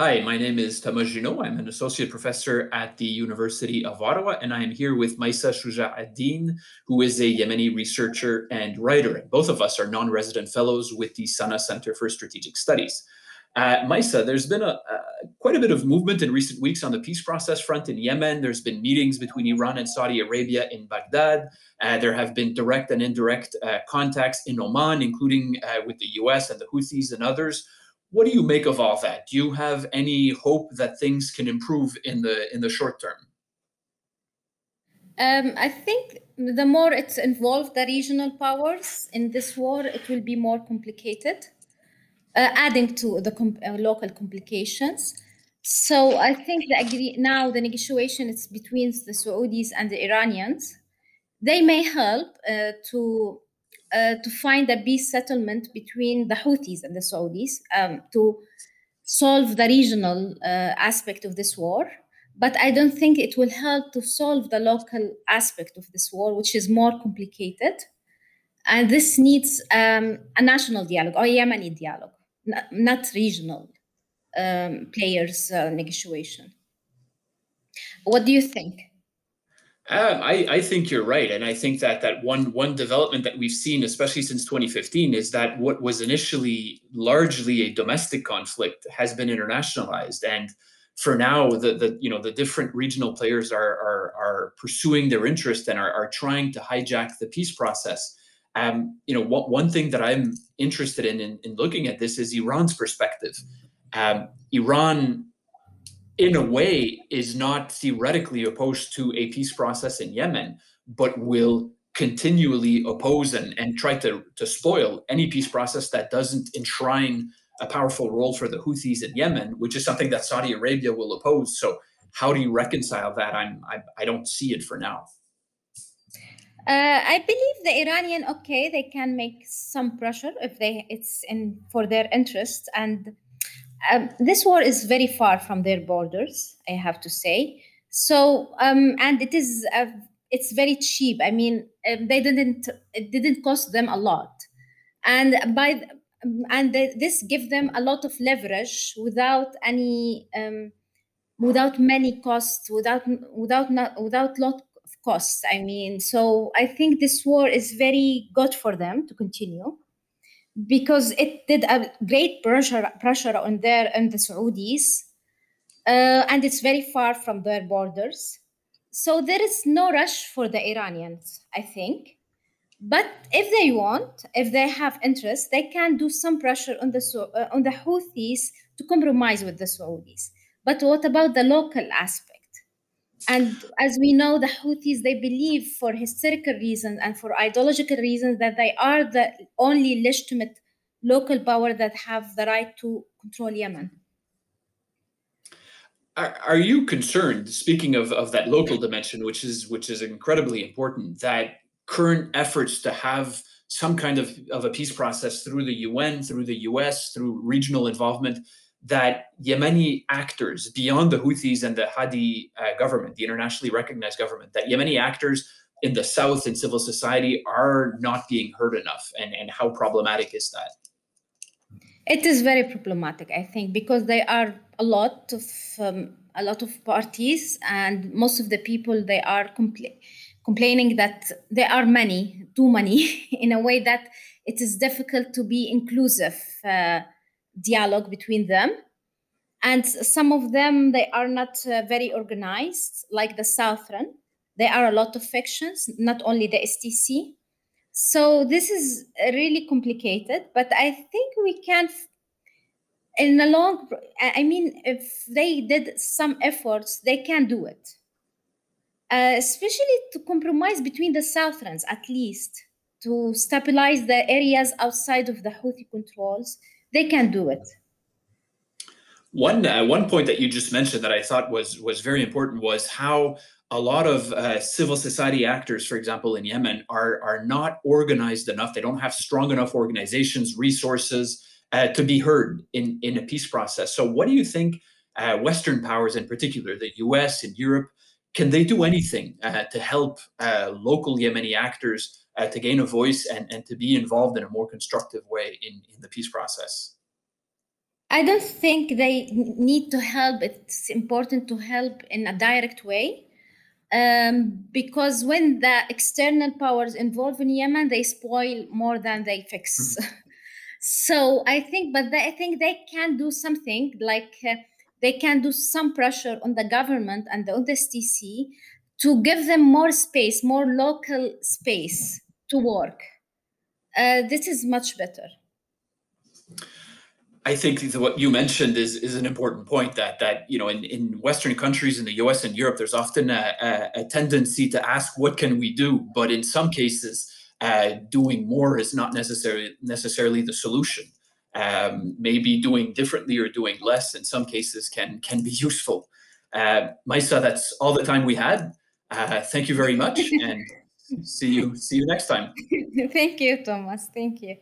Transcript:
Hi, my name is Thomas Juneau. I'm an associate professor at the University of Ottawa, and I am here with Maisa Shuja Adin, who is a Yemeni researcher and writer. Both of us are non resident fellows with the Sana'a Center for Strategic Studies. Uh, Maisa, there's been a, quite a bit of movement in recent weeks on the peace process front in Yemen. There's been meetings between Iran and Saudi Arabia in Baghdad. Uh, there have been direct and indirect uh, contacts in Oman, including uh, with the US and the Houthis and others what do you make of all that? Do you have any hope that things can improve in the in the short term? Um, I think the more it's involved the regional powers in this war, it will be more complicated, uh, adding to the com- uh, local complications. So I think the agree- now the negotiation is between the Saudis and the Iranians. They may help uh, to uh, to find a peace settlement between the Houthis and the Saudis um, to solve the regional uh, aspect of this war. But I don't think it will help to solve the local aspect of this war, which is more complicated. And this needs um, a national dialogue or Yemeni dialogue, not, regional um, players' uh, negotiation. What do you think? Um, I, I think you're right, and I think that that one one development that we've seen, especially since 2015, is that what was initially largely a domestic conflict has been internationalized, and for now, the the you know the different regional players are are, are pursuing their interest and are, are trying to hijack the peace process. Um, you know, what, one thing that I'm interested in, in, in looking at this is Iran's perspective. Um, Iran in a way, is not theoretically opposed to a peace process in Yemen, but will continually oppose and, and try to, to spoil any peace process that doesn't enshrine a powerful role for the Houthis in Yemen, which is something that Saudi Arabia will oppose. So, how do you reconcile that? I'm I, I don't see it for now. Uh, I believe the Iranian, okay, they can make some pressure if they it's in for their interests and um, this war is very far from their borders, I have to say. So, um, and it is uh, it's very cheap. I mean, um, they didn't it didn't cost them a lot, and by and they, this give them a lot of leverage without any um, without many costs, without without not without lot of costs. I mean, so I think this war is very good for them to continue because it did a great pressure pressure on their and the Saudis, uh, and it's very far from their borders. So there is no rush for the Iranians, I think. But if they want, if they have interest, they can do some pressure on the uh, on the Houthis to compromise with the Saudis. But what about the local aspect? And as we know, the Houthis, they believe for historical reasons and for ideological reasons that they are the only legitimate local power that have the right to control Yemen. Are, you concerned, speaking of, of that local dimension, which is which is incredibly important, that current efforts to have some kind of, of a peace process through the UN, through the US, through regional involvement, that Yemeni actors beyond the Houthis and the Hadi uh, government, the internationally recognized government, that Yemeni actors in the south in civil society are not being heard enough, and, and how problematic is that? It is very problematic, I think, because there are a lot of um, a lot of parties, and most of the people they are compl- complaining that there are many, too many, in a way that it is difficult to be inclusive. Uh, dialogue between them. And some of them they are not uh, very organized like the southern. There are a lot of factions not only the stc so this is really complicated but i think we can in the long i mean if they did some efforts they can do it. Uh, especially to compromise between the southerns at least to stabilize the areas outside of the houthi controls they can do it. One uh, one point that you just mentioned that I thought was was very important was how a lot of uh, civil society actors, for example, in Yemen, are are not organized enough. They don't have strong enough organizations, resources uh, to be heard in in a peace process. So, what do you think? Uh, Western powers, in particular, the U.S. and Europe, can they do anything uh, to help uh, local Yemeni actors uh, to gain a voice and, and to be involved in a more constructive way in, in the peace process? I don't think they need to help. It's important to help in a direct way. Um, because when the external powers involved in Yemen, they spoil more than they fix. so I think, but they, I think they can do something like uh, they can do some pressure on the government and the STC to give them more space, more local space to work. Uh, this is much better. I think what you mentioned is is an important point that that you know in, in Western countries in the US and Europe there's often a, a, a tendency to ask what can we do but in some cases uh, doing more is not necessarily necessarily the solution um, maybe doing differently or doing less in some cases can can be useful uh, Maisa that's all the time we had uh, thank you very much and see you see you next time Thank you, Thomas. Thank you.